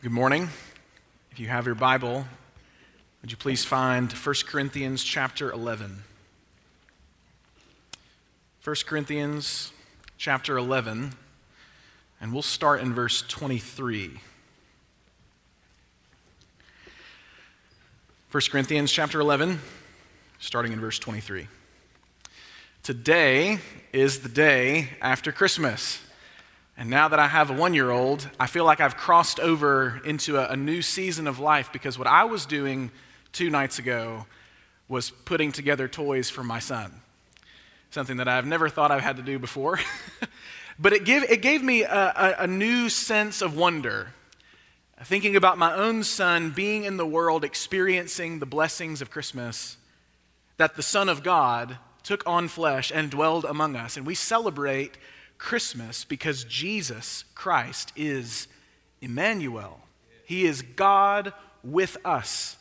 Good morning. If you have your Bible, would you please find 1 Corinthians chapter 11? 1 Corinthians chapter 11, and we'll start in verse 23. 1 Corinthians chapter 11, starting in verse 23. Today is the day after Christmas. And now that I have a one year old, I feel like I've crossed over into a, a, new season of life because what I was doing two nights ago was putting together toys for my son. Something that I've never thought I've had to do before. but it, give, it gave me a, a, a new sense of wonder. Thinking about my own son being in the world, experiencing the blessings of Christmas, that the Son of God took on flesh and dwelled among us. And we celebrate Christmas because Jesus Christ is Emmanuel. He is God with us.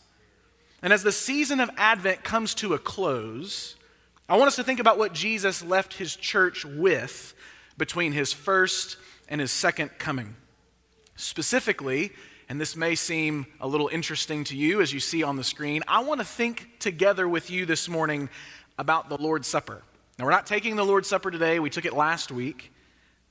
And as the season of Advent comes to a close, I want us to think about what Jesus left his church with between his first and his second coming. Specifically, and this may seem a little interesting to you as you see on the screen, I want to think together with you this morning about the Lord's Supper. Now, we're not taking the Lord's Supper today, we took it last week.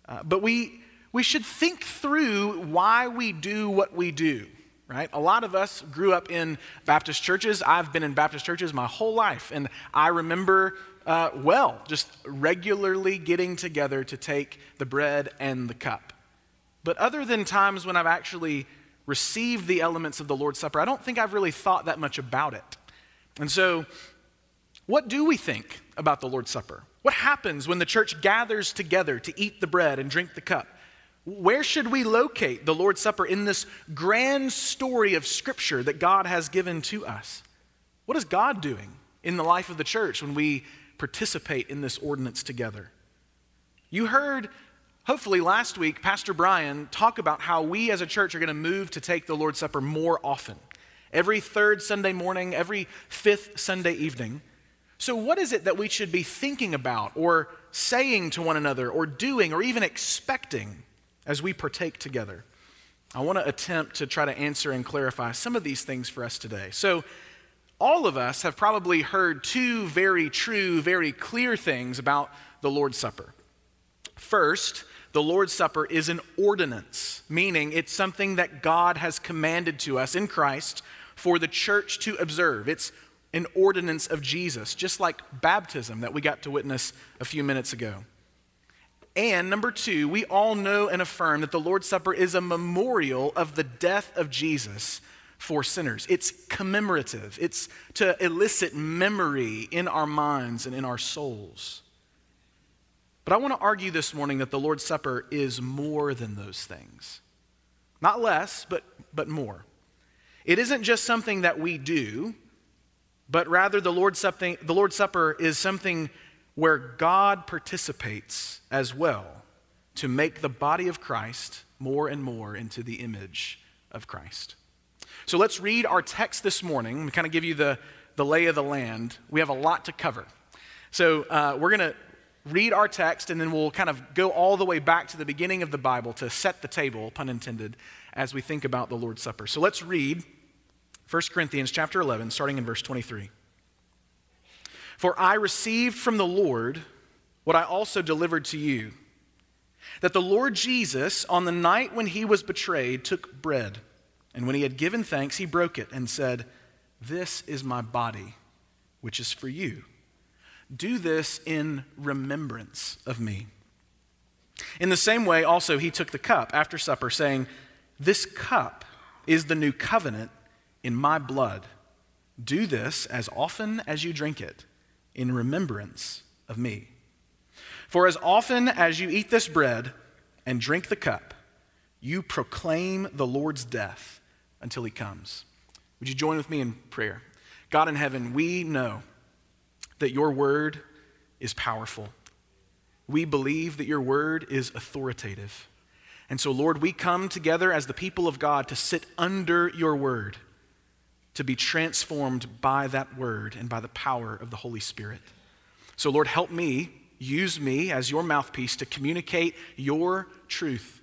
Uh, but we, we should think through why we do what we do, right? A lot of us grew up in Baptist churches. I've been in Baptist churches my whole life, and I remember uh, well just regularly getting together to take the bread and the cup. But other than times when I've actually received the elements of the Lord's Supper, I don't think I've really thought that much about it. And so, what do we think about the Lord's Supper? What happens when the church gathers together to eat the bread and drink the cup? Where should we locate the Lord's Supper in this grand story of Scripture that God has given to us? What is God doing in the life of the church when we participate in this ordinance together? You heard, hopefully, last week, Pastor Brian talk about how we as a church are going to move to take the Lord's Supper more often. Every third Sunday morning, every fifth Sunday evening. So, what is it that we should be thinking about, or saying to one another, or doing, or even expecting as we partake together? I want to attempt to try to answer and clarify some of these things for us today. So, all of us have probably heard two very true, very clear things about the Lord's Supper. First, the Lord's Supper is an ordinance, meaning it's something that God has commanded to us in Christ for the church to observe. It's an ordinance of Jesus, just like baptism that we got to witness a few minutes ago. And number two, we all know and affirm that the Lord's Supper is a memorial of the death of Jesus for sinners. It's commemorative, it's to elicit memory in our minds and in our souls. But I want to argue this morning that the Lord's Supper is more than those things. Not less, but, but more. It isn't just something that we do, but rather the Lord's, something, the Lord's Supper is something where God participates as well to make the body of Christ more and more into the image of Christ. So let's read our text this morning and kind of give you the, the lay of the land. We have a lot to cover. So uh, we're going to read our text and then we'll kind of go all the way back to the beginning of the Bible to set the table, pun intended, as we think about the Lord's Supper. So let's read 1 Corinthians chapter 11, starting in verse 23. For I received from the Lord what I also delivered to you that the Lord Jesus, on the night when he was betrayed, took bread, and when he had given thanks, he broke it and said, This is my body, which is for you. Do this in remembrance of me. In the same way, also, he took the cup after supper, saying, This cup is the new covenant in my blood. Do this as often as you drink it in remembrance of me. For as often as you eat this bread and drink the cup, you proclaim the Lord's death until he comes. Would you join with me in prayer? God in heaven, we know that your word is powerful. We believe that your word is authoritative. And so, Lord, we come together as the people of God to sit under your word to be transformed by that word and by the power of the Holy Spirit. So, Lord, help me, use me as your mouthpiece to communicate your truth.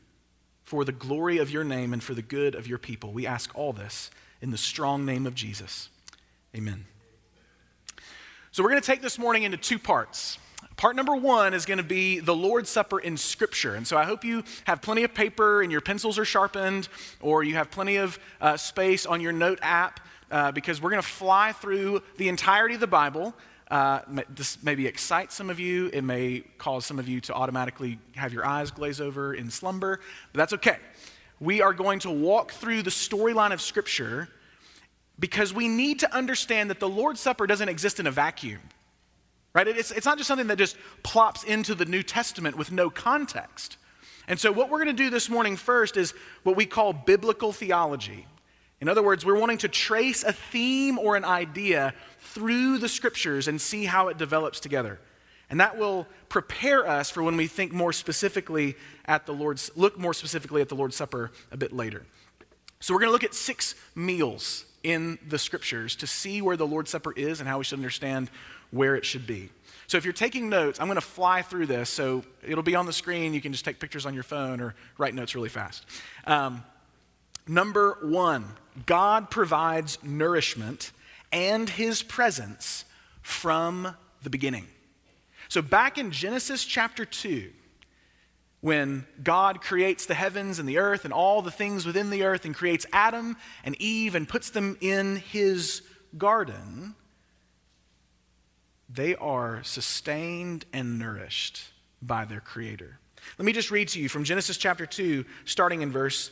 for the glory of your name and for the good of your people. We ask all this in the strong name of Jesus. Amen. So, we're going to take this morning into two parts. Part number one is going to be the Lord's Supper in Scripture. And so I hope you have plenty of paper and your pencils are sharpened, or you have plenty of uh, space on your note app, uh, because we're going to fly through the entirety of the Bible. Uh, this maybe excite some of you. It may cause some of you to automatically have your eyes glaze over in slumber, but that's okay. We are going to walk through the storyline of Scripture because we need to understand that the Lord's Supper doesn't exist in a vacuum. Right? It's, it's not just something that just plops into the New Testament with no context. And so, what we're going to do this morning first is what we call biblical theology. In other words, we're wanting to trace a theme or an idea through the scriptures and see how it develops together. And that will prepare us for when we think more specifically at the Lord's look more specifically at the Lord's Supper a bit later. So we're going to look at six meals in the scriptures to see where the Lord's Supper is and how we should understand where it should be. So if you're taking notes, I'm going to fly through this. So it'll be on the screen. You can just take pictures on your phone or write notes really fast. Um, number one, God provides nourishment and his presence from the beginning. So back in Genesis chapter 2, when God creates the heavens and the earth and all the things within the earth and creates Adam and Eve and puts them in his garden, they are sustained and nourished by their Creator. Let me just read to you from Genesis chapter 2, starting in verse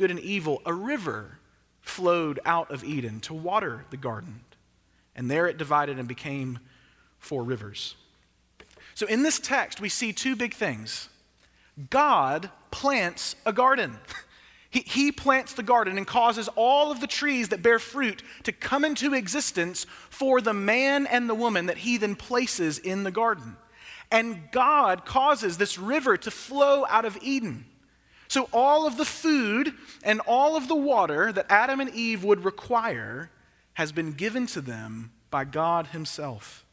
good and evil. A river flowed out of Eden to water the garden. And there it divided and became four rivers. So in this text, we see two big things God plants a garden. He, he plants the garden and causes all of the trees that bear fruit to come into existence for the man and the woman that he then places in the garden. And God causes this river to flow out of Eden. So, all of the food and all of the water that Adam and Eve would require has been given to them by God Himself.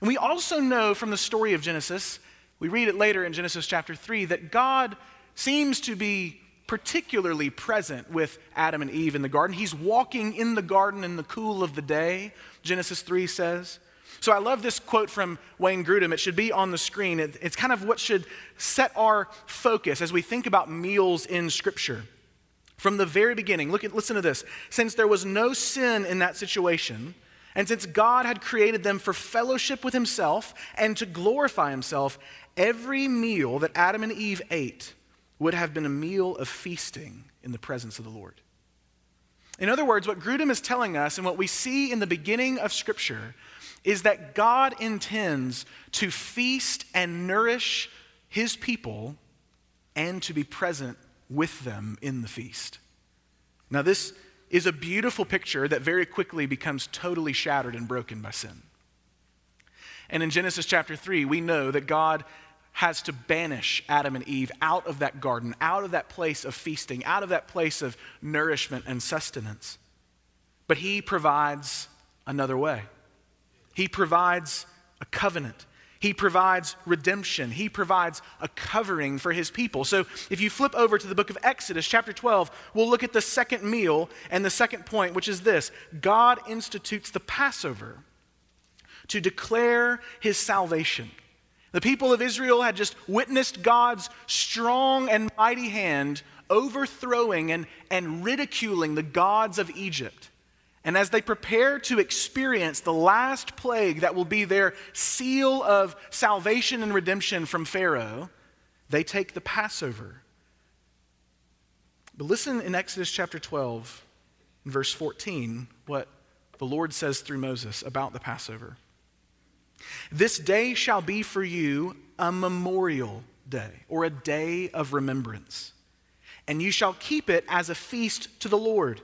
And we also know from the story of Genesis, we read it later in Genesis chapter 3, that God seems to be particularly present with Adam and Eve in the garden. He's walking in the garden in the cool of the day, Genesis 3 says. So I love this quote from Wayne Grudem. It should be on the screen. It, it's kind of what should set our focus as we think about meals in Scripture. From the very beginning, look at, listen to this. Since there was no sin in that situation, and since God had created them for fellowship with Himself and to glorify Himself, every meal that Adam and Eve ate would have been a meal of feasting in the presence of the Lord. In other words, what Grudem is telling us and what we see in the beginning of Scripture is that God intends to feast and nourish his people and to be present with them in the feast. Now, this is a beautiful picture that very quickly becomes totally shattered and broken by sin. And in Genesis chapter 3, we know that God has to banish Adam and Eve out of that garden, out of that place of feasting, out of that place of nourishment and sustenance. But he provides another way. He provides a covenant. He provides redemption. He provides a covering for his people. So if you flip over to the book of Exodus, chapter 12, we'll look at the second meal and the second point, which is this God institutes the Passover to declare his salvation. The people of Israel had just witnessed God's strong and mighty hand overthrowing and, and ridiculing the gods of Egypt. And as they prepare to experience the last plague that will be their seal of salvation and redemption from Pharaoh, they take the Passover. But listen in Exodus chapter 12, verse 14, what the Lord says through Moses about the Passover. This day shall be for you a memorial day or a day of remembrance. and you shall keep it as a feast to the Lord.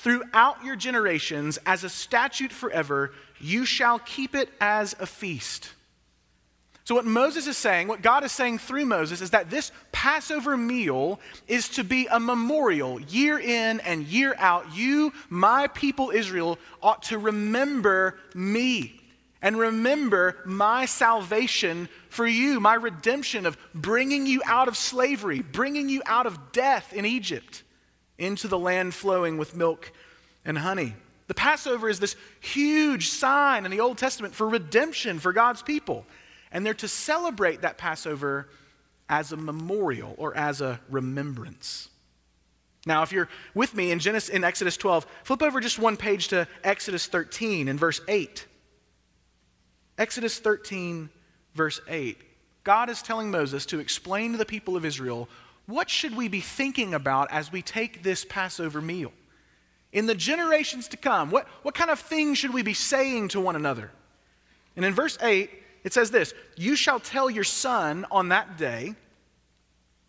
Throughout your generations, as a statute forever, you shall keep it as a feast. So, what Moses is saying, what God is saying through Moses, is that this Passover meal is to be a memorial year in and year out. You, my people Israel, ought to remember me and remember my salvation for you, my redemption of bringing you out of slavery, bringing you out of death in Egypt into the land flowing with milk and honey. The Passover is this huge sign in the Old Testament for redemption for God's people. And they're to celebrate that Passover as a memorial or as a remembrance. Now, if you're with me in Genesis in Exodus 12, flip over just one page to Exodus 13 in verse 8. Exodus 13, verse 8. God is telling Moses to explain to the people of Israel what should we be thinking about as we take this Passover meal? In the generations to come, what, what kind of things should we be saying to one another? And in verse 8, it says this You shall tell your son on that day,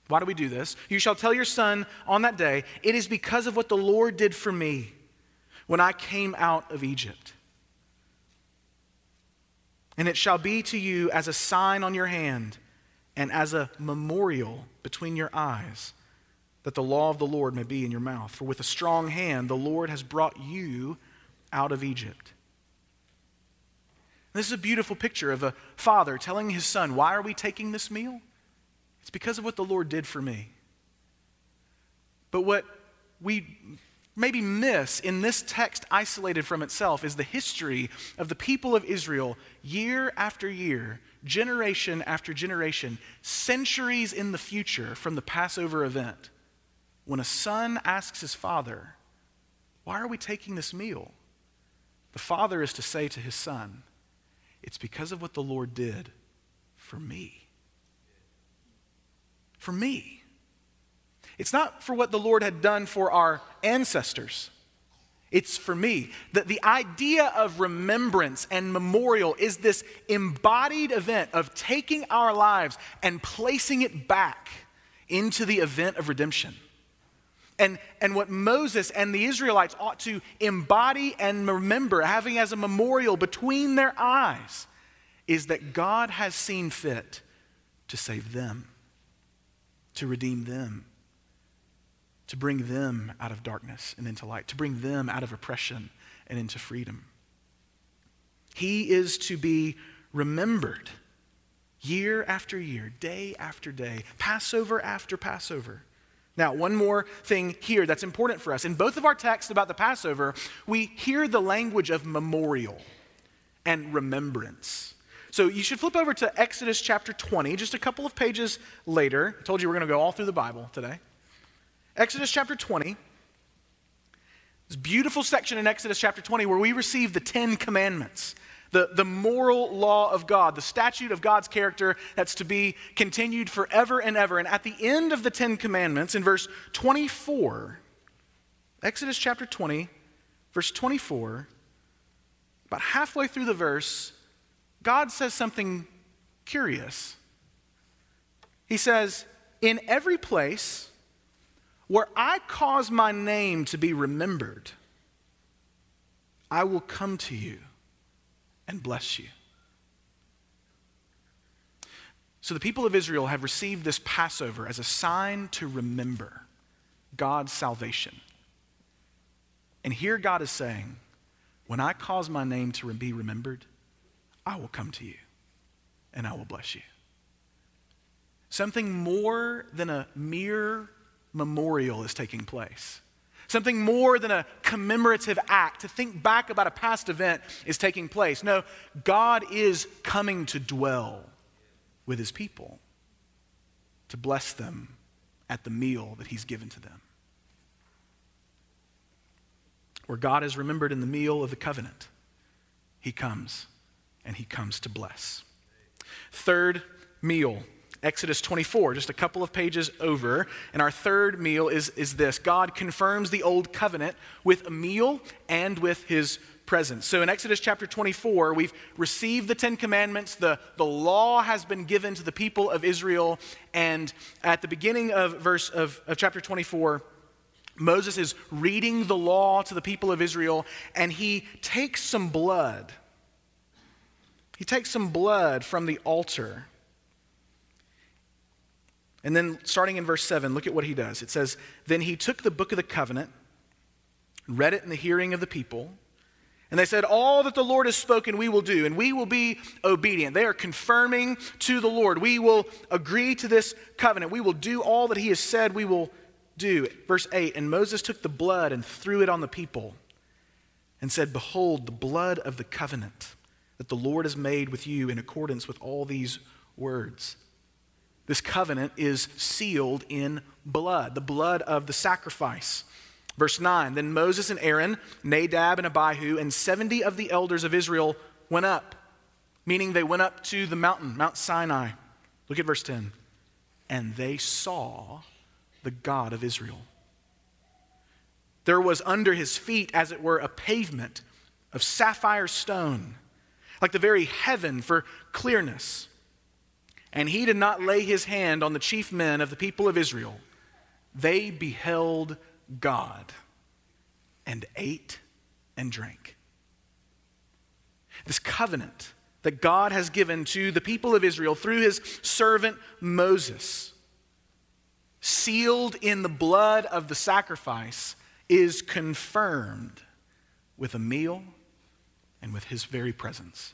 why do we do this? You shall tell your son on that day, it is because of what the Lord did for me when I came out of Egypt. And it shall be to you as a sign on your hand and as a memorial between your eyes, that the law of the Lord may be in your mouth. For with a strong hand the Lord has brought you out of Egypt. This is a beautiful picture of a father telling his son, Why are we taking this meal? It's because of what the Lord did for me. But what we maybe miss in this text isolated from itself is the history of the people of Israel year after year, generation after generation, centuries in the future from the Passover event. When a son asks his father, Why are we taking this meal? The father is to say to his son, It's because of what the Lord did for me. For me. It's not for what the Lord had done for our ancestors. It's for me. That the idea of remembrance and memorial is this embodied event of taking our lives and placing it back into the event of redemption. And, and what Moses and the Israelites ought to embody and remember, having as a memorial between their eyes, is that God has seen fit to save them, to redeem them to bring them out of darkness and into light, to bring them out of oppression and into freedom. He is to be remembered year after year, day after day, Passover after Passover. Now, one more thing here that's important for us. In both of our texts about the Passover, we hear the language of memorial and remembrance. So you should flip over to Exodus chapter 20, just a couple of pages later. I told you we're going to go all through the Bible today. Exodus chapter 20. This beautiful section in Exodus chapter 20 where we receive the Ten Commandments, the, the moral law of God, the statute of God's character that's to be continued forever and ever. And at the end of the Ten Commandments, in verse 24, Exodus chapter 20, verse 24, about halfway through the verse, God says something curious. He says, In every place, where I cause my name to be remembered, I will come to you and bless you. So the people of Israel have received this Passover as a sign to remember God's salvation. And here God is saying, when I cause my name to be remembered, I will come to you and I will bless you. Something more than a mere memorial is taking place. Something more than a commemorative act to think back about a past event is taking place. No, God is coming to dwell with his people, to bless them at the meal that he's given to them. Where God is remembered in the meal of the covenant, he comes and he comes to bless. Third meal Exodus 24, just a couple of pages over. And our third meal is, is this God confirms the old covenant with a meal and with his presence. So in Exodus chapter 24, we've received the Ten Commandments, the, the law has been given to the people of Israel. And at the beginning of verse of, of chapter 24, Moses is reading the law to the people of Israel, and he takes some blood. He takes some blood from the altar and then, starting in verse 7, look at what he does. It says, Then he took the book of the covenant, read it in the hearing of the people, and they said, All that the Lord has spoken, we will do, and we will be obedient. They are confirming to the Lord. We will agree to this covenant. We will do all that he has said we will do. Verse 8 And Moses took the blood and threw it on the people and said, Behold, the blood of the covenant that the Lord has made with you in accordance with all these words. This covenant is sealed in blood, the blood of the sacrifice. Verse 9 Then Moses and Aaron, Nadab and Abihu, and 70 of the elders of Israel went up, meaning they went up to the mountain, Mount Sinai. Look at verse 10. And they saw the God of Israel. There was under his feet, as it were, a pavement of sapphire stone, like the very heaven for clearness. And he did not lay his hand on the chief men of the people of Israel. They beheld God and ate and drank. This covenant that God has given to the people of Israel through his servant Moses, sealed in the blood of the sacrifice, is confirmed with a meal and with his very presence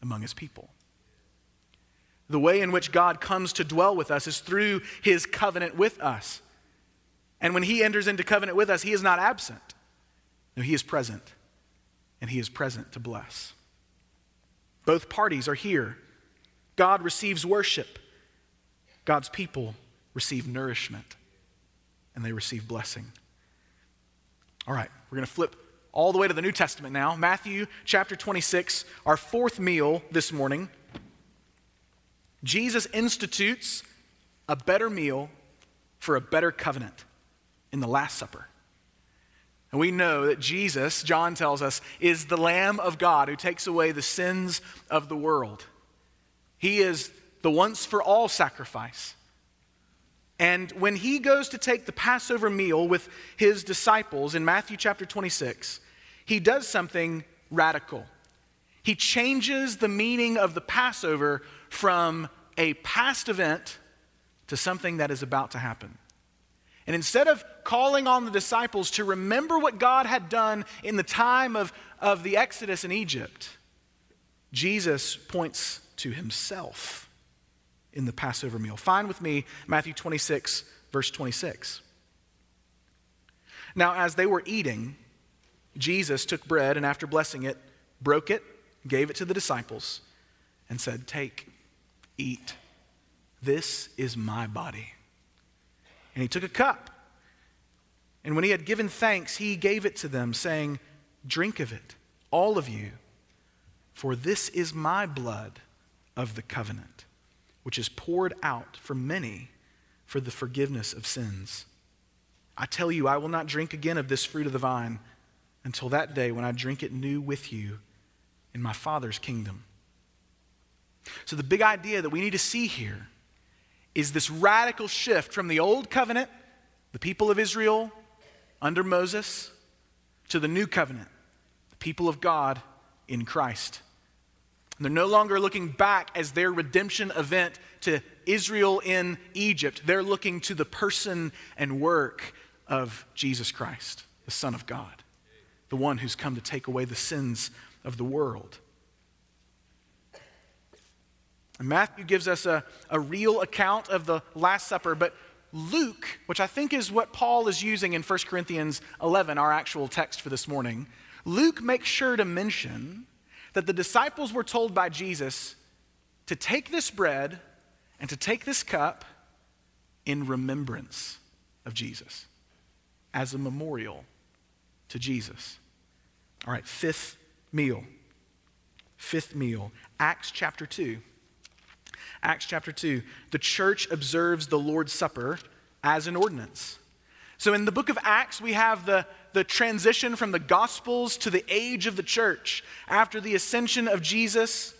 among his people. The way in which God comes to dwell with us is through his covenant with us. And when he enters into covenant with us, he is not absent. No, he is present. And he is present to bless. Both parties are here. God receives worship. God's people receive nourishment. And they receive blessing. All right, we're going to flip all the way to the New Testament now. Matthew chapter 26, our fourth meal this morning. Jesus institutes a better meal for a better covenant in the Last Supper. And we know that Jesus, John tells us, is the Lamb of God who takes away the sins of the world. He is the once for all sacrifice. And when he goes to take the Passover meal with his disciples in Matthew chapter 26, he does something radical. He changes the meaning of the Passover from a past event to something that is about to happen. And instead of calling on the disciples to remember what God had done in the time of, of the Exodus in Egypt, Jesus points to himself in the Passover meal. Find with me Matthew 26, verse 26. Now, as they were eating, Jesus took bread and after blessing it, broke it, gave it to the disciples, and said, Take, eat. This is my body. And he took a cup. And when he had given thanks, he gave it to them, saying, Drink of it, all of you, for this is my blood of the covenant, which is poured out for many for the forgiveness of sins. I tell you, I will not drink again of this fruit of the vine until that day when I drink it new with you in my Father's kingdom. So, the big idea that we need to see here is this radical shift from the old covenant, the people of Israel under Moses, to the new covenant, the people of God in Christ. And they're no longer looking back as their redemption event to Israel in Egypt. They're looking to the person and work of Jesus Christ, the Son of God, the one who's come to take away the sins of the world. And Matthew gives us a, a real account of the Last Supper, but Luke, which I think is what Paul is using in 1 Corinthians 11, our actual text for this morning, Luke makes sure to mention that the disciples were told by Jesus to take this bread and to take this cup in remembrance of Jesus, as a memorial to Jesus. All right, fifth meal. Fifth meal. Acts chapter 2. Acts chapter 2, the church observes the Lord's Supper as an ordinance. So in the book of Acts, we have the, the transition from the Gospels to the age of the church. After the ascension of Jesus,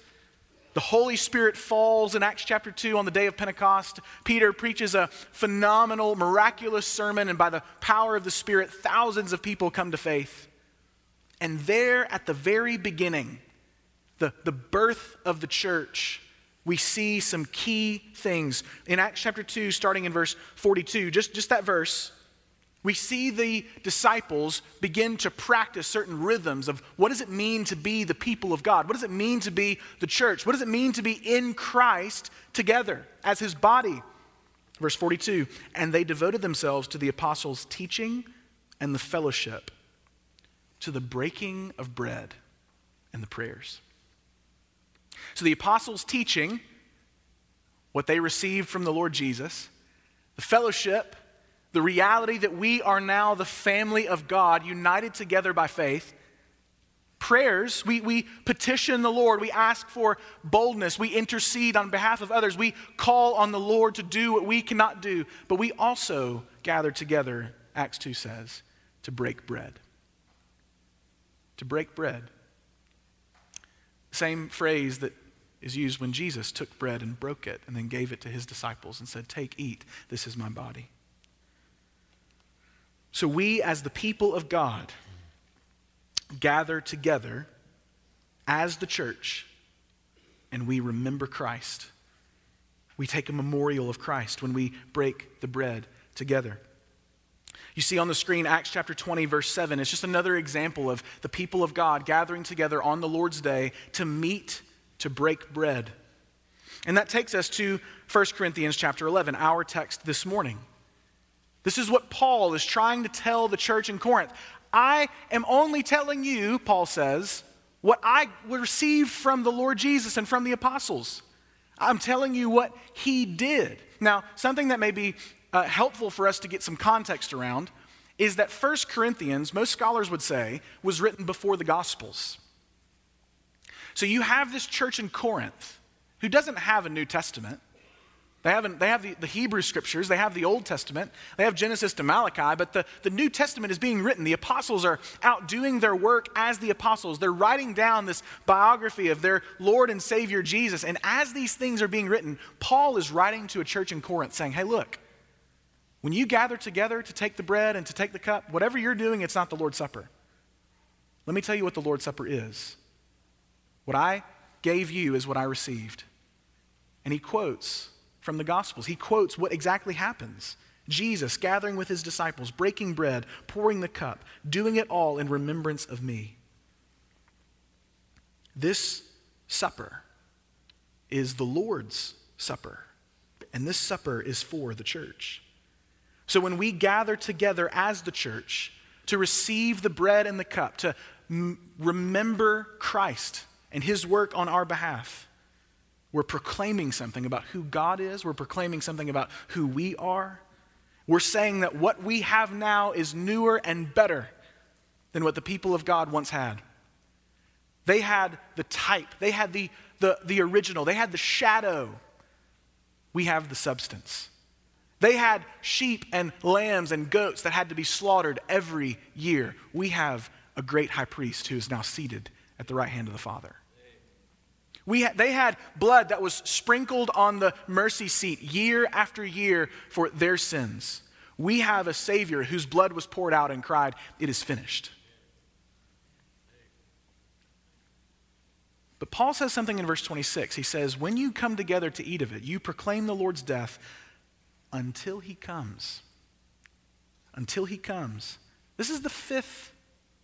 the Holy Spirit falls in Acts chapter 2 on the day of Pentecost. Peter preaches a phenomenal, miraculous sermon, and by the power of the Spirit, thousands of people come to faith. And there at the very beginning, the, the birth of the church, we see some key things. In Acts chapter 2, starting in verse 42, just, just that verse, we see the disciples begin to practice certain rhythms of what does it mean to be the people of God? What does it mean to be the church? What does it mean to be in Christ together as his body? Verse 42 And they devoted themselves to the apostles' teaching and the fellowship, to the breaking of bread and the prayers. So the apostles' teaching, what they received from the Lord Jesus, the fellowship, the reality that we are now the family of God, united together by faith. Prayers, we, we petition the Lord, we ask for boldness, we intercede on behalf of others, we call on the Lord to do what we cannot do, but we also gather together, Acts 2 says, to break bread. To break bread. Same phrase that is used when Jesus took bread and broke it and then gave it to his disciples and said, Take, eat, this is my body. So we, as the people of God, gather together as the church and we remember Christ. We take a memorial of Christ when we break the bread together. You see on the screen Acts chapter 20, verse 7. It's just another example of the people of God gathering together on the Lord's day to meet, to break bread. And that takes us to 1 Corinthians chapter 11, our text this morning. This is what Paul is trying to tell the church in Corinth. I am only telling you, Paul says, what I received from the Lord Jesus and from the apostles. I'm telling you what he did. Now, something that may be uh, helpful for us to get some context around is that 1 Corinthians, most scholars would say, was written before the Gospels. So you have this church in Corinth who doesn't have a New Testament. They, haven't, they have the, the Hebrew scriptures, they have the Old Testament, they have Genesis to Malachi, but the, the New Testament is being written. The apostles are out doing their work as the apostles. They're writing down this biography of their Lord and Savior Jesus. And as these things are being written, Paul is writing to a church in Corinth saying, hey, look, when you gather together to take the bread and to take the cup, whatever you're doing, it's not the Lord's Supper. Let me tell you what the Lord's Supper is. What I gave you is what I received. And he quotes from the Gospels. He quotes what exactly happens Jesus gathering with his disciples, breaking bread, pouring the cup, doing it all in remembrance of me. This supper is the Lord's supper, and this supper is for the church. So when we gather together as the church to receive the bread and the cup, to m- remember Christ and his work on our behalf, we're proclaiming something about who God is. We're proclaiming something about who we are. We're saying that what we have now is newer and better than what the people of God once had. They had the type, they had the, the, the original, they had the shadow. We have the substance. They had sheep and lambs and goats that had to be slaughtered every year. We have a great high priest who is now seated at the right hand of the Father. We ha- they had blood that was sprinkled on the mercy seat year after year for their sins. We have a Savior whose blood was poured out and cried, It is finished. But Paul says something in verse 26. He says, When you come together to eat of it, you proclaim the Lord's death until he comes. Until he comes. This is the fifth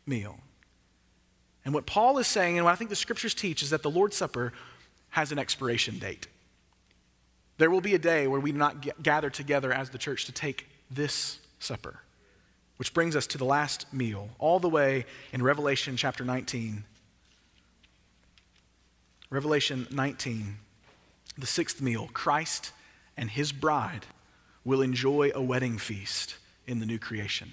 meal. And what Paul is saying, and what I think the scriptures teach, is that the Lord's Supper has an expiration date. There will be a day where we do not get, gather together as the church to take this supper, which brings us to the last meal, all the way in Revelation chapter 19. Revelation 19, the sixth meal Christ and his bride will enjoy a wedding feast in the new creation.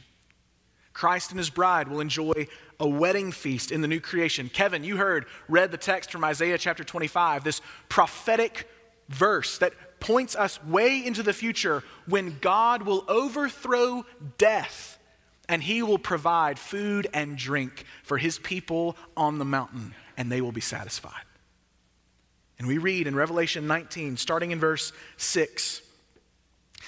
Christ and his bride will enjoy a wedding feast in the new creation. Kevin, you heard, read the text from Isaiah chapter 25, this prophetic verse that points us way into the future when God will overthrow death and he will provide food and drink for his people on the mountain, and they will be satisfied. And we read in Revelation 19, starting in verse 6.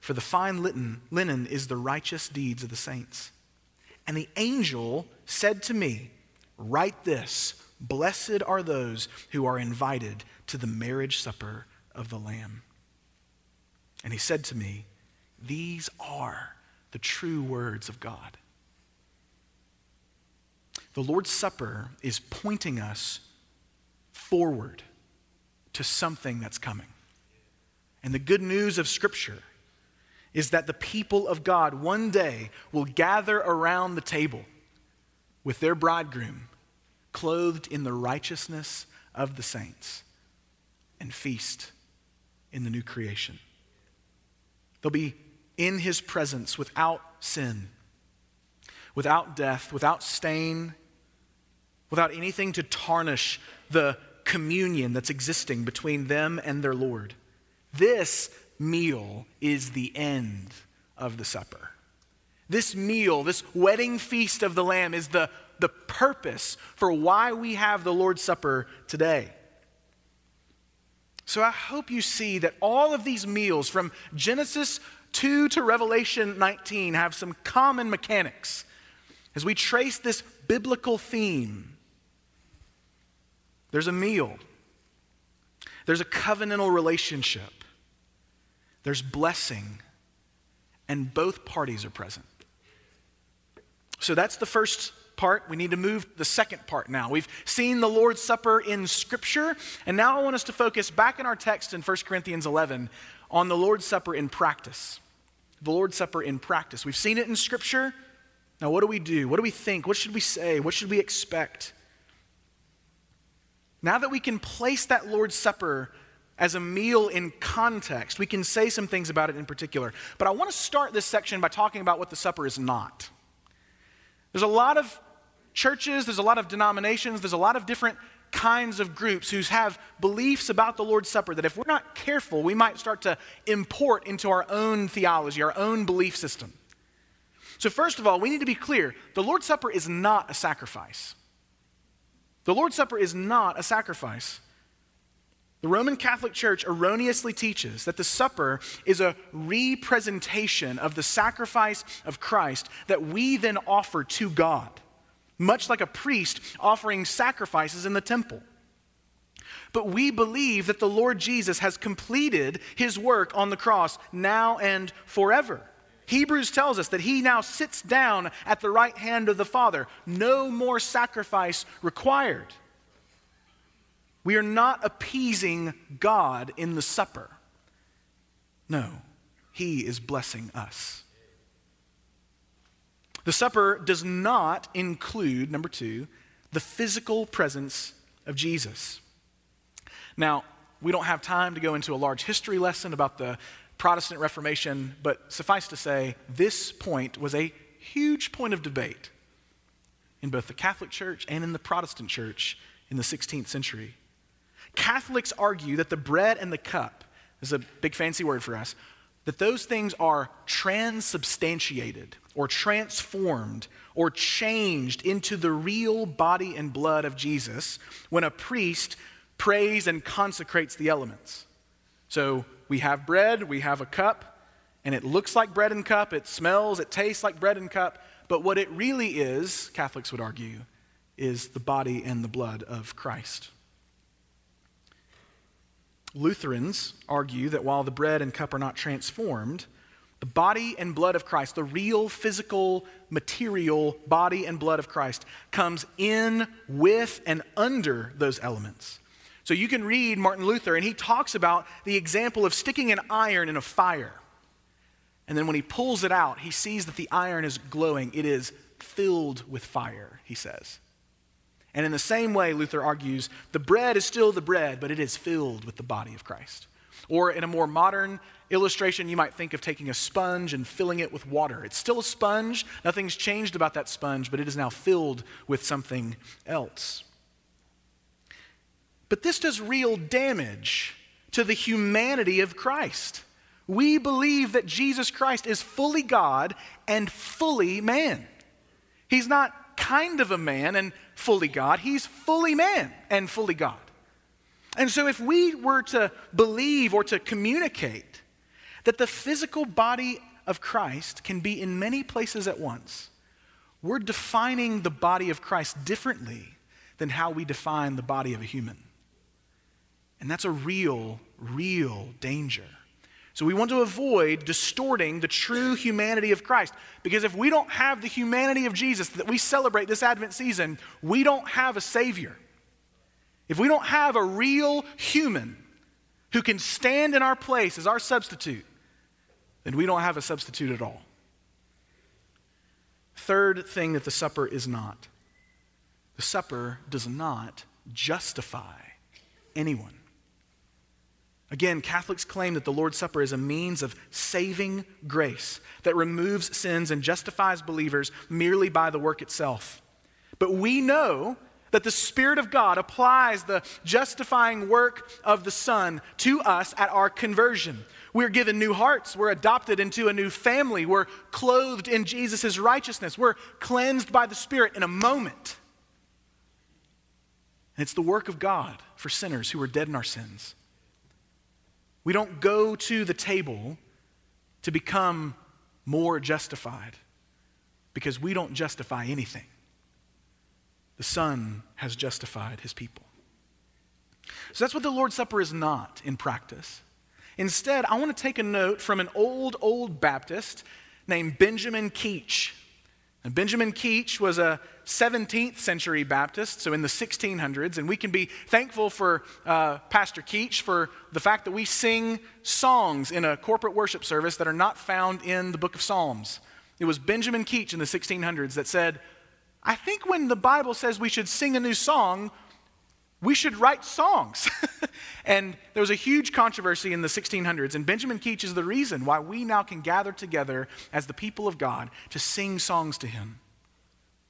for the fine linen, linen is the righteous deeds of the saints. And the angel said to me, Write this Blessed are those who are invited to the marriage supper of the Lamb. And he said to me, These are the true words of God. The Lord's Supper is pointing us forward to something that's coming. And the good news of Scripture is that the people of God one day will gather around the table with their bridegroom, clothed in the righteousness of the saints, and feast in the new creation. They'll be in his presence without sin, without death, without stain, without anything to tarnish the communion that's existing between them and their Lord. This meal is the end of the supper. This meal, this wedding feast of the Lamb, is the, the purpose for why we have the Lord's Supper today. So I hope you see that all of these meals from Genesis 2 to Revelation 19 have some common mechanics. As we trace this biblical theme, there's a meal, there's a covenantal relationship, there's blessing, and both parties are present. So that's the first part. We need to move the second part now. We've seen the Lord's Supper in Scripture, and now I want us to focus back in our text in 1 Corinthians 11 on the Lord's Supper in practice. The Lord's Supper in practice. We've seen it in Scripture. Now, what do we do? What do we think? What should we say? What should we expect? Now that we can place that Lord's Supper as a meal in context, we can say some things about it in particular. But I want to start this section by talking about what the supper is not. There's a lot of churches, there's a lot of denominations, there's a lot of different kinds of groups who have beliefs about the Lord's Supper that if we're not careful, we might start to import into our own theology, our own belief system. So, first of all, we need to be clear the Lord's Supper is not a sacrifice. The Lord's Supper is not a sacrifice. The Roman Catholic Church erroneously teaches that the supper is a representation of the sacrifice of Christ that we then offer to God, much like a priest offering sacrifices in the temple. But we believe that the Lord Jesus has completed his work on the cross now and forever. Hebrews tells us that he now sits down at the right hand of the Father. No more sacrifice required. We are not appeasing God in the supper. No, he is blessing us. The supper does not include, number two, the physical presence of Jesus. Now, we don't have time to go into a large history lesson about the Protestant Reformation, but suffice to say, this point was a huge point of debate in both the Catholic Church and in the Protestant Church in the 16th century. Catholics argue that the bread and the cup, is a big fancy word for us, that those things are transubstantiated or transformed or changed into the real body and blood of Jesus when a priest prays and consecrates the elements. So we have bread, we have a cup, and it looks like bread and cup, it smells, it tastes like bread and cup, but what it really is, Catholics would argue, is the body and the blood of Christ. Lutherans argue that while the bread and cup are not transformed, the body and blood of Christ, the real physical, material body and blood of Christ, comes in with and under those elements. So you can read Martin Luther, and he talks about the example of sticking an iron in a fire. And then when he pulls it out, he sees that the iron is glowing. It is filled with fire, he says. And in the same way, Luther argues, the bread is still the bread, but it is filled with the body of Christ. Or in a more modern illustration, you might think of taking a sponge and filling it with water. It's still a sponge, nothing's changed about that sponge, but it is now filled with something else. But this does real damage to the humanity of Christ. We believe that Jesus Christ is fully God and fully man. He's not kind of a man and fully God, he's fully man and fully God. And so, if we were to believe or to communicate that the physical body of Christ can be in many places at once, we're defining the body of Christ differently than how we define the body of a human. And that's a real, real danger. So we want to avoid distorting the true humanity of Christ. Because if we don't have the humanity of Jesus that we celebrate this Advent season, we don't have a Savior. If we don't have a real human who can stand in our place as our substitute, then we don't have a substitute at all. Third thing that the supper is not the supper does not justify anyone. Again, Catholics claim that the Lord's Supper is a means of saving grace that removes sins and justifies believers merely by the work itself. But we know that the Spirit of God applies the justifying work of the Son to us at our conversion. We're given new hearts. We're adopted into a new family. We're clothed in Jesus' righteousness. We're cleansed by the Spirit in a moment. And it's the work of God for sinners who are dead in our sins. We don't go to the table to become more justified because we don't justify anything. The Son has justified his people. So that's what the Lord's Supper is not in practice. Instead, I want to take a note from an old, old Baptist named Benjamin Keach. And Benjamin Keach was a 17th century Baptist, so in the 1600s, and we can be thankful for uh, Pastor Keach for the fact that we sing songs in a corporate worship service that are not found in the book of Psalms. It was Benjamin Keach in the 1600s that said, I think when the Bible says we should sing a new song, we should write songs. and there was a huge controversy in the 1600s, and Benjamin Keach is the reason why we now can gather together as the people of God to sing songs to him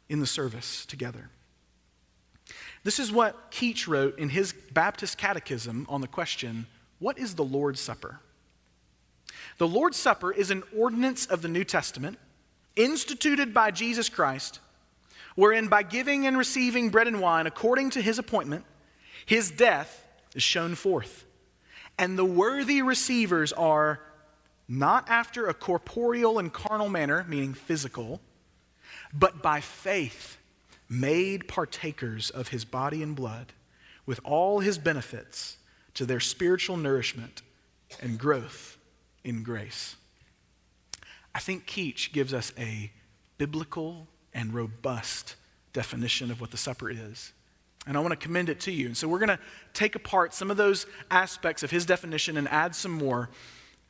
in the service together. This is what Keach wrote in his Baptist Catechism on the question What is the Lord's Supper? The Lord's Supper is an ordinance of the New Testament instituted by Jesus Christ, wherein by giving and receiving bread and wine according to his appointment, his death is shown forth. And the worthy receivers are not after a corporeal and carnal manner, meaning physical, but by faith made partakers of his body and blood with all his benefits to their spiritual nourishment and growth in grace. I think Keach gives us a biblical and robust definition of what the supper is. And I want to commend it to you. And so we're going to take apart some of those aspects of his definition and add some more.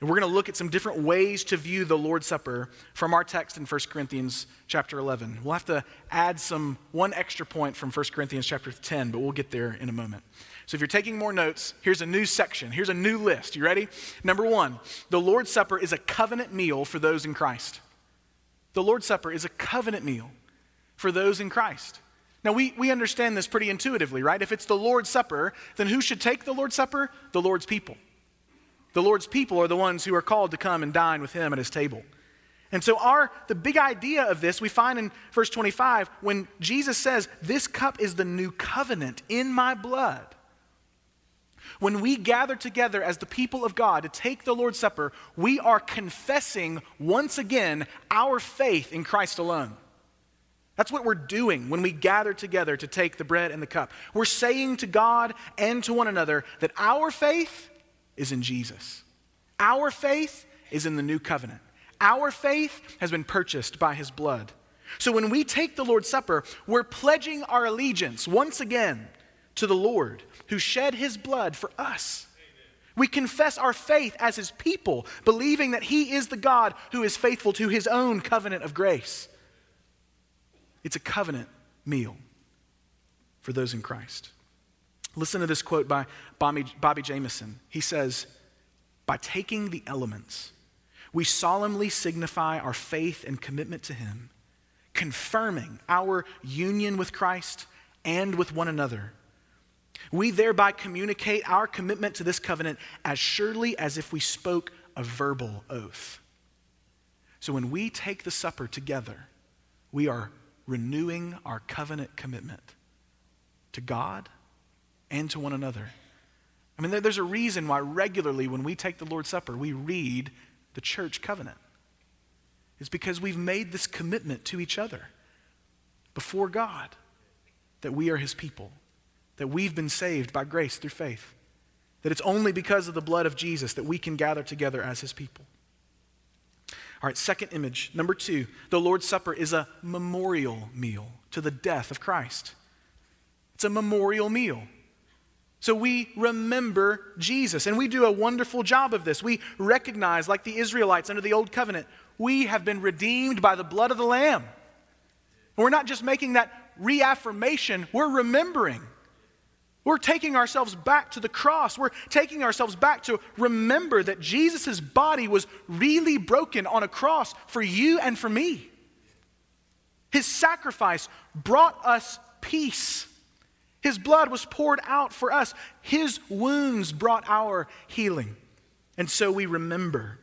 And we're going to look at some different ways to view the Lord's Supper from our text in 1 Corinthians chapter 11. We'll have to add some one extra point from 1 Corinthians chapter 10, but we'll get there in a moment. So if you're taking more notes, here's a new section. Here's a new list. You ready? Number 1, the Lord's Supper is a covenant meal for those in Christ. The Lord's Supper is a covenant meal for those in Christ. Now, we, we understand this pretty intuitively, right? If it's the Lord's Supper, then who should take the Lord's Supper? The Lord's people. The Lord's people are the ones who are called to come and dine with him at his table. And so our the big idea of this we find in verse 25 when Jesus says, "This cup is the new covenant in my blood." When we gather together as the people of God to take the Lord's Supper, we are confessing once again our faith in Christ alone. That's what we're doing when we gather together to take the bread and the cup. We're saying to God and to one another that our faith is in Jesus. Our faith is in the new covenant. Our faith has been purchased by his blood. So when we take the Lord's Supper, we're pledging our allegiance once again to the Lord who shed his blood for us. We confess our faith as his people, believing that he is the God who is faithful to his own covenant of grace. It's a covenant meal for those in Christ. Listen to this quote by Bobby, Bobby Jamieson. He says, By taking the elements, we solemnly signify our faith and commitment to him, confirming our union with Christ and with one another we thereby communicate our commitment to this covenant as surely as if we spoke a verbal oath. So when we take the supper together, we are renewing our covenant commitment to God and to one another. I mean, there's a reason why regularly when we take the Lord's Supper, we read the church covenant. It's because we've made this commitment to each other before God that we are his people that we've been saved by grace through faith, that it's only because of the blood of Jesus that we can gather together as his people. All right, second image. Number two, the Lord's Supper is a memorial meal to the death of Christ. It's a memorial meal. So we remember Jesus, and we do a wonderful job of this. We recognize, like the Israelites under the Old Covenant, we have been redeemed by the blood of the Lamb. And we're not just making that reaffirmation, we're remembering. We're taking ourselves back to the cross. We're taking ourselves back to remember that Jesus' body was really broken on a cross for you and for me. His sacrifice brought us peace. His blood was poured out for us. His wounds brought our healing. And so we remember.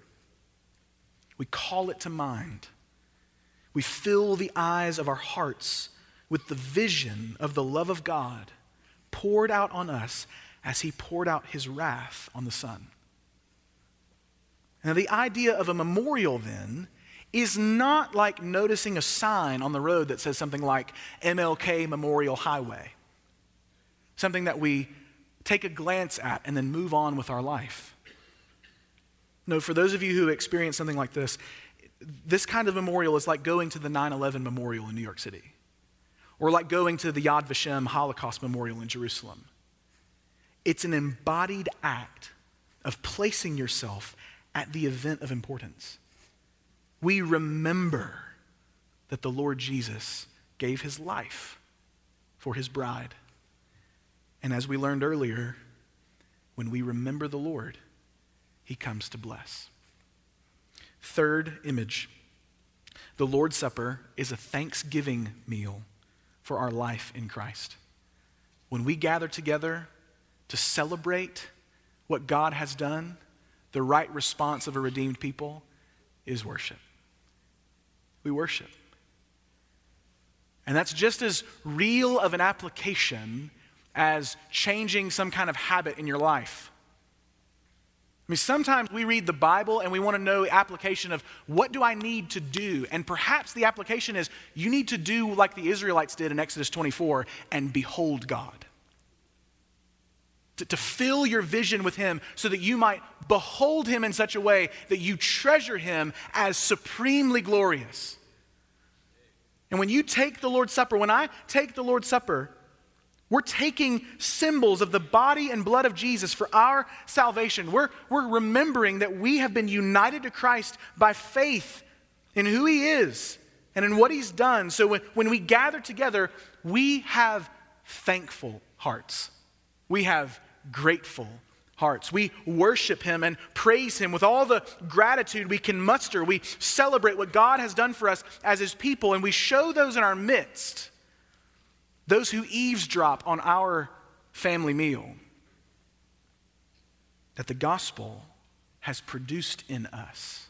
We call it to mind. We fill the eyes of our hearts with the vision of the love of God poured out on us as he poured out his wrath on the Son. Now, the idea of a memorial then is not like noticing a sign on the road that says something like MLK Memorial Highway, something that we take a glance at and then move on with our life. No, for those of you who experience something like this, this kind of memorial is like going to the 9 11 memorial in New York City or like going to the Yad Vashem Holocaust Memorial in Jerusalem. It's an embodied act of placing yourself at the event of importance. We remember that the Lord Jesus gave his life for his bride. And as we learned earlier, when we remember the Lord, he comes to bless. Third image the Lord's Supper is a thanksgiving meal for our life in Christ. When we gather together to celebrate what God has done, the right response of a redeemed people is worship. We worship. And that's just as real of an application as changing some kind of habit in your life. I mean, sometimes we read the Bible and we want to know application of what do I need to do? And perhaps the application is you need to do like the Israelites did in Exodus 24 and behold God. To, to fill your vision with Him so that you might behold Him in such a way that you treasure Him as supremely glorious. And when you take the Lord's Supper, when I take the Lord's Supper, we're taking symbols of the body and blood of Jesus for our salvation. We're, we're remembering that we have been united to Christ by faith in who He is and in what He's done. So when, when we gather together, we have thankful hearts. We have grateful hearts. We worship Him and praise Him with all the gratitude we can muster. We celebrate what God has done for us as His people, and we show those in our midst those who eavesdrop on our family meal, that the gospel has produced in us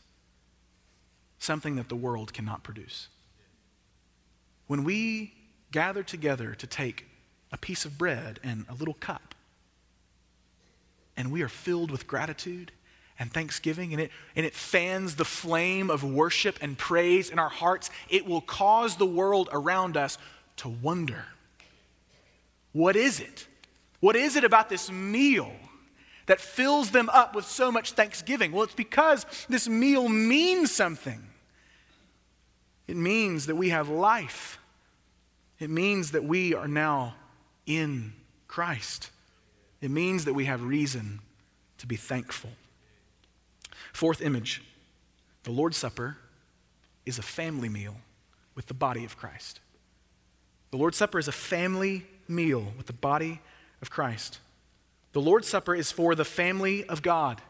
something that the world cannot produce. When we gather together to take a piece of bread and a little cup, and we are filled with gratitude and thanksgiving, and it, and it fans the flame of worship and praise in our hearts, it will cause the world around us to wonder what is it? What is it about this meal that fills them up with so much thanksgiving? Well, it's because this meal means something. It means that we have life, it means that we are now in Christ, it means that we have reason to be thankful. Fourth image the Lord's Supper is a family meal with the body of Christ. The Lord's Supper is a family meal with the body of Christ. The Lord's Supper is for the family of God.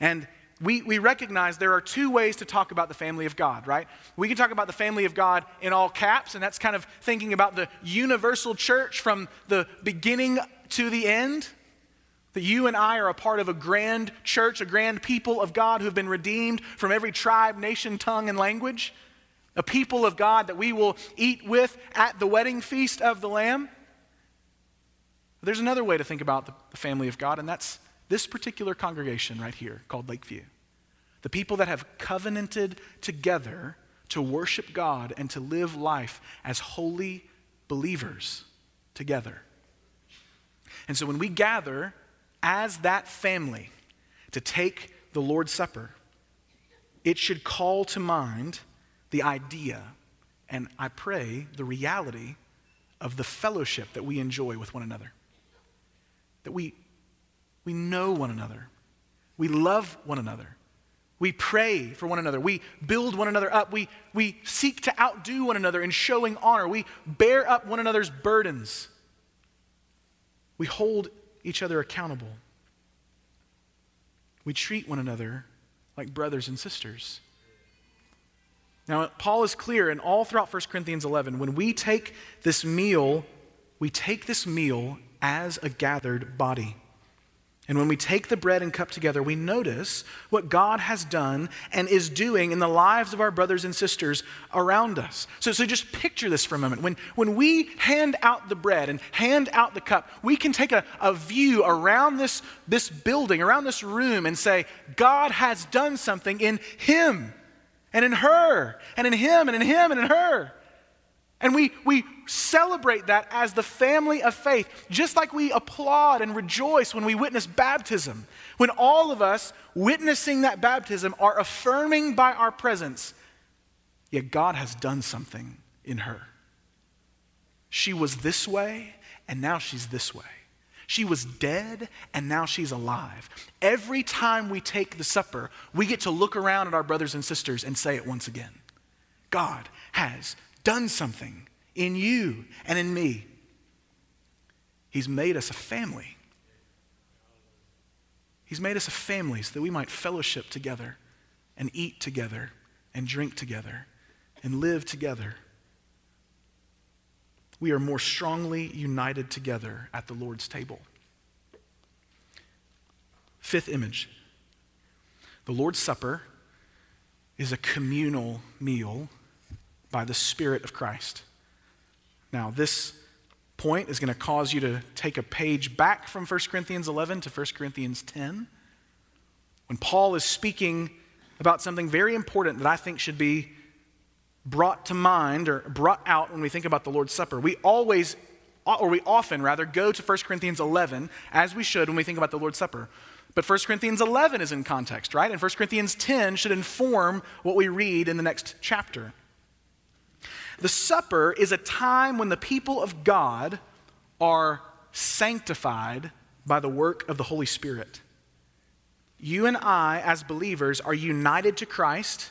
And we, we recognize there are two ways to talk about the family of God, right? We can talk about the family of God in all caps, and that's kind of thinking about the universal church from the beginning to the end. That you and I are a part of a grand church, a grand people of God who have been redeemed from every tribe, nation, tongue, and language. A people of God that we will eat with at the wedding feast of the Lamb. There's another way to think about the family of God, and that's this particular congregation right here called Lakeview. The people that have covenanted together to worship God and to live life as holy believers together. And so when we gather as that family to take the Lord's Supper, it should call to mind the idea and I pray the reality of the fellowship that we enjoy with one another. That we we know one another. We love one another. We pray for one another. We build one another up. We, we seek to outdo one another in showing honor. We bear up one another's burdens. We hold each other accountable. We treat one another like brothers and sisters. Now, Paul is clear, and all throughout 1 Corinthians 11, when we take this meal, we take this meal as a gathered body. And when we take the bread and cup together, we notice what God has done and is doing in the lives of our brothers and sisters around us. So, so just picture this for a moment. When, when we hand out the bread and hand out the cup, we can take a, a view around this, this building, around this room, and say, God has done something in him and in her and in him and in him and in her. And we, we celebrate that as the family of faith, just like we applaud and rejoice when we witness baptism. When all of us witnessing that baptism are affirming by our presence, yet God has done something in her. She was this way, and now she's this way. She was dead, and now she's alive. Every time we take the supper, we get to look around at our brothers and sisters and say it once again God has done something in you and in me. He's made us a family. He's made us a family so that we might fellowship together and eat together and drink together and live together. We are more strongly united together at the Lord's table. Fifth image the Lord's Supper is a communal meal by the Spirit of Christ. Now, this point is going to cause you to take a page back from 1 Corinthians 11 to 1 Corinthians 10. When Paul is speaking about something very important that I think should be brought to mind or brought out when we think about the Lord's Supper. We always, or we often rather, go to 1 Corinthians 11 as we should when we think about the Lord's Supper. But 1 Corinthians 11 is in context, right? And 1 Corinthians 10 should inform what we read in the next chapter. The supper is a time when the people of God are sanctified by the work of the Holy Spirit. You and I, as believers, are united to Christ,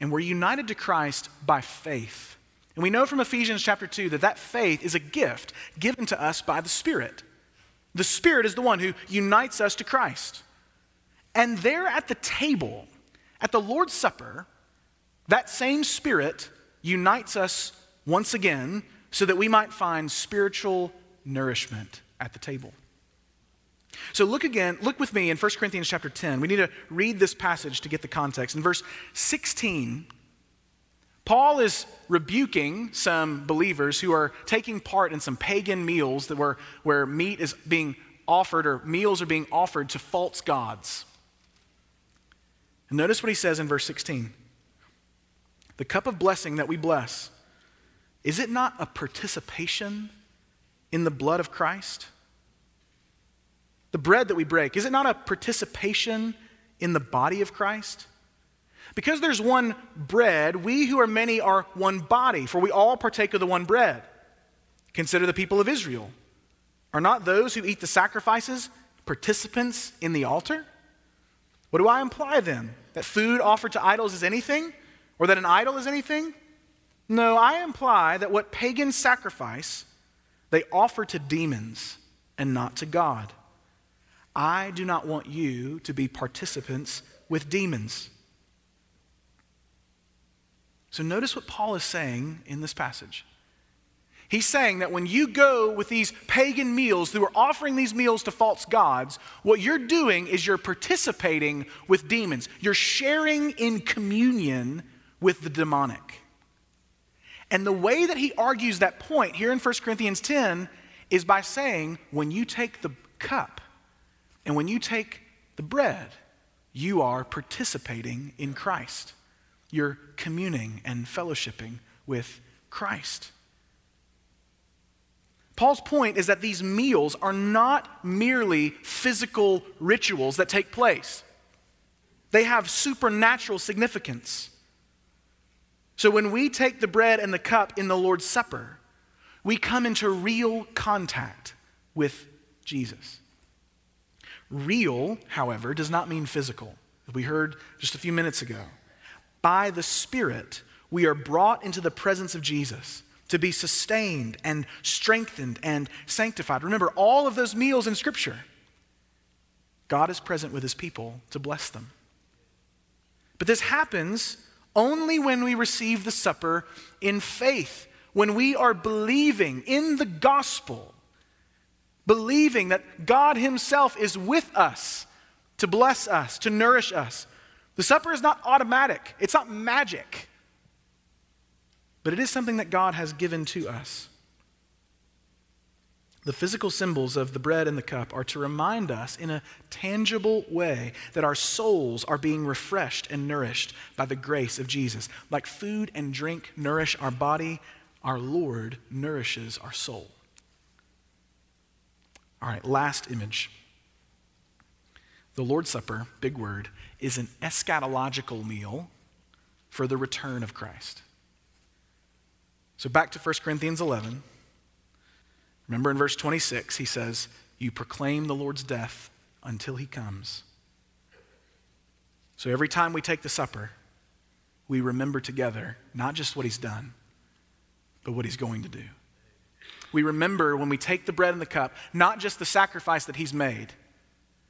and we're united to Christ by faith. And we know from Ephesians chapter 2 that that faith is a gift given to us by the Spirit. The Spirit is the one who unites us to Christ. And there at the table, at the Lord's Supper, that same Spirit unites us once again so that we might find spiritual nourishment at the table. So look again, look with me in 1 Corinthians chapter 10. We need to read this passage to get the context. In verse 16, Paul is rebuking some believers who are taking part in some pagan meals that were, where meat is being offered or meals are being offered to false gods. And notice what he says in verse 16 the cup of blessing that we bless, is it not a participation in the blood of Christ? The bread that we break, is it not a participation in the body of Christ? Because there's one bread, we who are many are one body, for we all partake of the one bread. Consider the people of Israel. Are not those who eat the sacrifices participants in the altar? What do I imply then? That food offered to idols is anything? Or that an idol is anything? No, I imply that what pagans sacrifice, they offer to demons and not to God. I do not want you to be participants with demons. So notice what Paul is saying in this passage. He's saying that when you go with these pagan meals, who are offering these meals to false gods, what you're doing is you're participating with demons. You're sharing in communion with the demonic. And the way that he argues that point here in 1 Corinthians 10 is by saying, when you take the cup and when you take the bread, you are participating in Christ. You're communing and fellowshipping with Christ. Paul's point is that these meals are not merely physical rituals that take place, they have supernatural significance. So when we take the bread and the cup in the Lord's Supper, we come into real contact with Jesus. Real, however, does not mean physical. We heard just a few minutes ago. By the Spirit, we are brought into the presence of Jesus to be sustained and strengthened and sanctified. Remember, all of those meals in Scripture, God is present with His people to bless them. But this happens only when we receive the supper in faith, when we are believing in the gospel, believing that God Himself is with us to bless us, to nourish us. The supper is not automatic, it's not magic but it is something that God has given to us. The physical symbols of the bread and the cup are to remind us in a tangible way that our souls are being refreshed and nourished by the grace of Jesus. Like food and drink nourish our body, our Lord nourishes our soul. All right, last image. The Lord's Supper, big word, is an eschatological meal for the return of Christ. So back to 1 Corinthians 11. Remember in verse 26, he says, You proclaim the Lord's death until he comes. So every time we take the supper, we remember together not just what he's done, but what he's going to do. We remember when we take the bread and the cup, not just the sacrifice that he's made,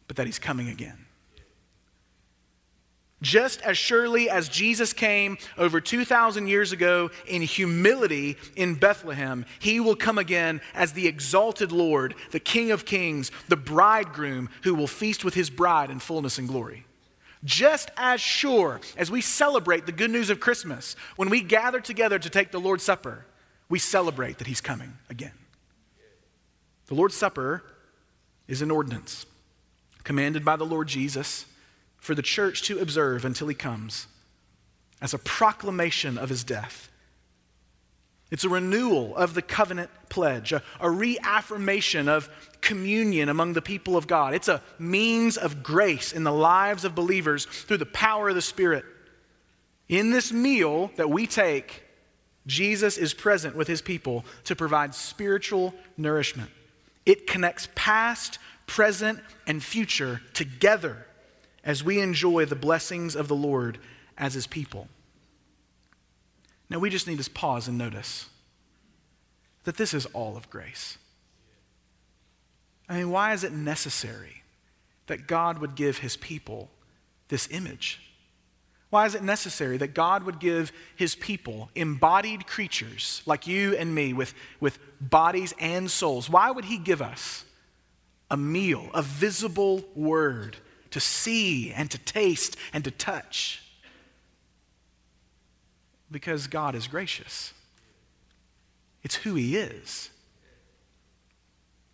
but that he's coming again. Just as surely as Jesus came over 2,000 years ago in humility in Bethlehem, he will come again as the exalted Lord, the King of kings, the bridegroom who will feast with his bride in fullness and glory. Just as sure as we celebrate the good news of Christmas, when we gather together to take the Lord's Supper, we celebrate that he's coming again. The Lord's Supper is an ordinance commanded by the Lord Jesus for the church to observe until he comes as a proclamation of his death. It's a renewal of the covenant pledge, a, a, reaffirmation of communion among the people of God. It's a means of grace in the lives of believers through the power of the Spirit. In this meal that we take, Jesus is present with his people to provide spiritual nourishment. It connects past, present, and future together as we enjoy the blessings of the Lord as his people. Now, we just need to pause and notice that this is all of grace. I mean, why is it necessary that God would give his people this image? Why is it necessary that God would give his people embodied creatures like you and me with, with bodies and souls? Why would he give us a meal, a visible word to see and to taste and to touch. Because God is gracious, it's who He is.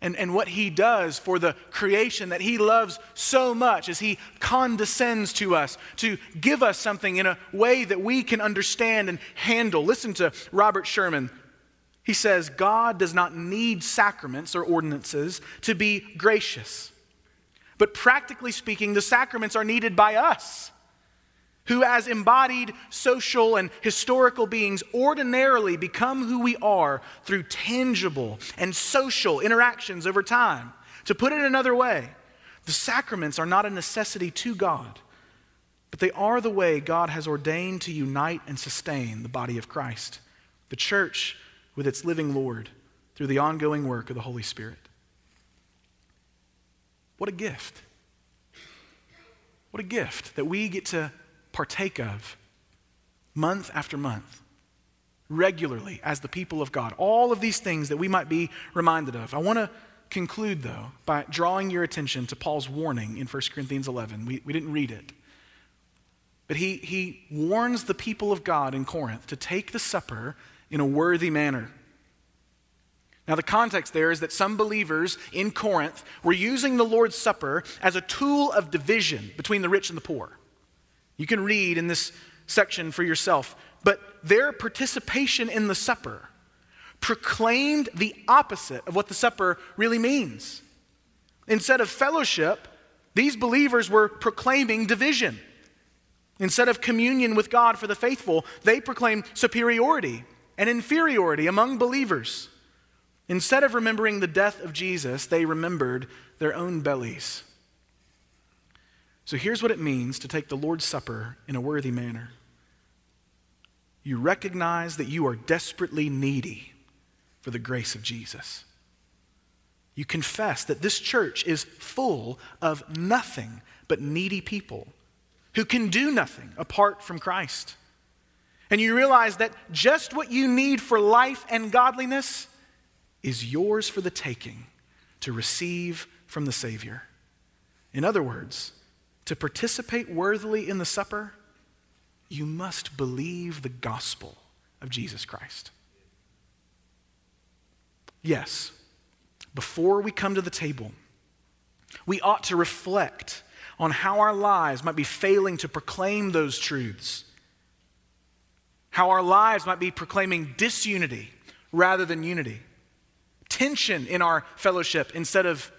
And, and what he does for the creation that he loves so much as he condescends to us to give us something in a way that we can understand and handle. Listen to Robert Sherman. He says, God does not need sacraments or ordinances to be gracious. But practically speaking, the sacraments are needed by us. Who, as embodied social and historical beings, ordinarily become who we are through tangible and social interactions over time. To put it another way, the sacraments are not a necessity to God, but they are the way God has ordained to unite and sustain the body of Christ, the church with its living Lord, through the ongoing work of the Holy Spirit. What a gift! What a gift that we get to partake of month after month, regularly as the people of God. All of these things that we might be reminded of. I want to conclude, though, by drawing your attention to Paul's warning in 1 Corinthians 11. We, we didn't read it. But he, he warns the people of God in Corinth to take the supper in a worthy manner. Now, the context there is that some believers in Corinth were using the Lord's Supper as a tool of division between the rich and the poor. You can read in this section for yourself. But their participation in the supper proclaimed the opposite of what the supper really means. Instead of fellowship, these believers were proclaiming division. Instead of communion with God for the faithful, they proclaimed superiority and inferiority among believers. Instead of remembering the death of Jesus, they remembered their own bellies. So here's what it means to take the Lord's Supper in a worthy manner. You recognize that you are desperately needy for the grace of Jesus. You confess that this church is full of nothing but needy people who can do nothing apart from Christ. And you realize that just what you need for life and godliness is yours for the taking to receive from the Savior. In other words, to participate worthily in the supper, you must believe the gospel of Jesus Christ. Yes, before we come to the table, we ought to reflect on how our lives might be failing to proclaim those truths, how our lives might be proclaiming disunity rather than unity, tension in our fellowship instead of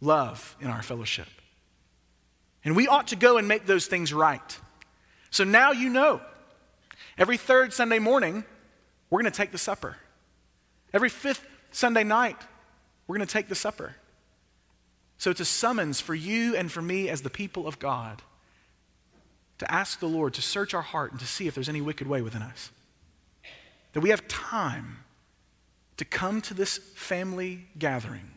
love in our fellowship. And we ought to go and make those things right. So now you know. Every third Sunday morning, we're going to take the supper. Every fifth Sunday night, we're going to take the supper. So it's a summons for you and for me as the people of God to ask the Lord to search our heart and to see if there's any wicked way within us. That we have time to come to this family gathering,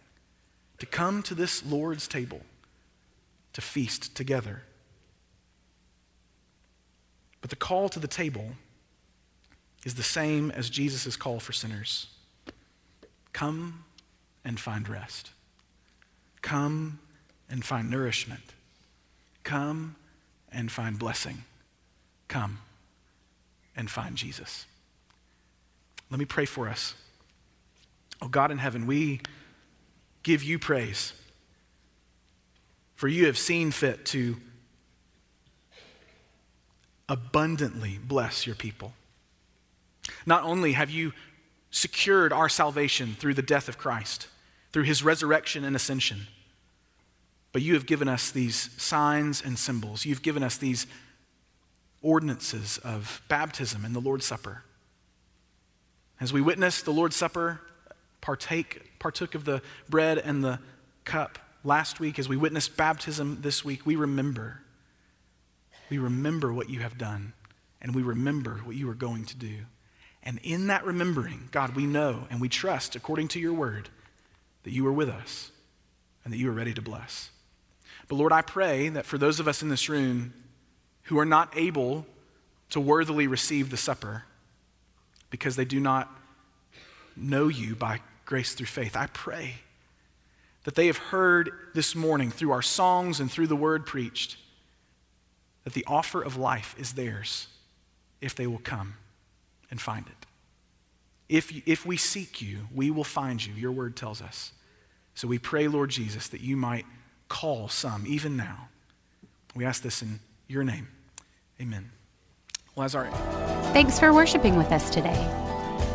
to come to this Lord's table to feast together. But the call to the table is the same as Jesus' call for sinners come and find rest, come and find nourishment, come and find blessing, come and find Jesus. Let me pray for us. Oh God in heaven, we give you praise for you have seen fit to abundantly bless your people. Not only have you secured our salvation through the death of Christ, through his resurrection and ascension, but you have given us these signs and symbols. You've given us these ordinances of baptism and the Lord's Supper. As we witness the Lord's Supper, partake, partook of the bread and the cup, last week, as we witnessed baptism this week, we remember. We remember what you have done, and we remember what you are going to do. And in that remembering, God, we know and we trust, according to your word, that you are with us and that you are ready to bless. But Lord, I pray that for those of us in this room who are not able to worthily receive the supper because they do not know you by grace through faith, I pray that they have heard this morning through our songs and through the word preached that the offer of life is theirs if they will come and find it. If, if we seek you, we will find you, your word tells us. So we pray, Lord Jesus, that you might call some even now. We ask this in your name. Amen. Well. Thanks for worshiping with us today.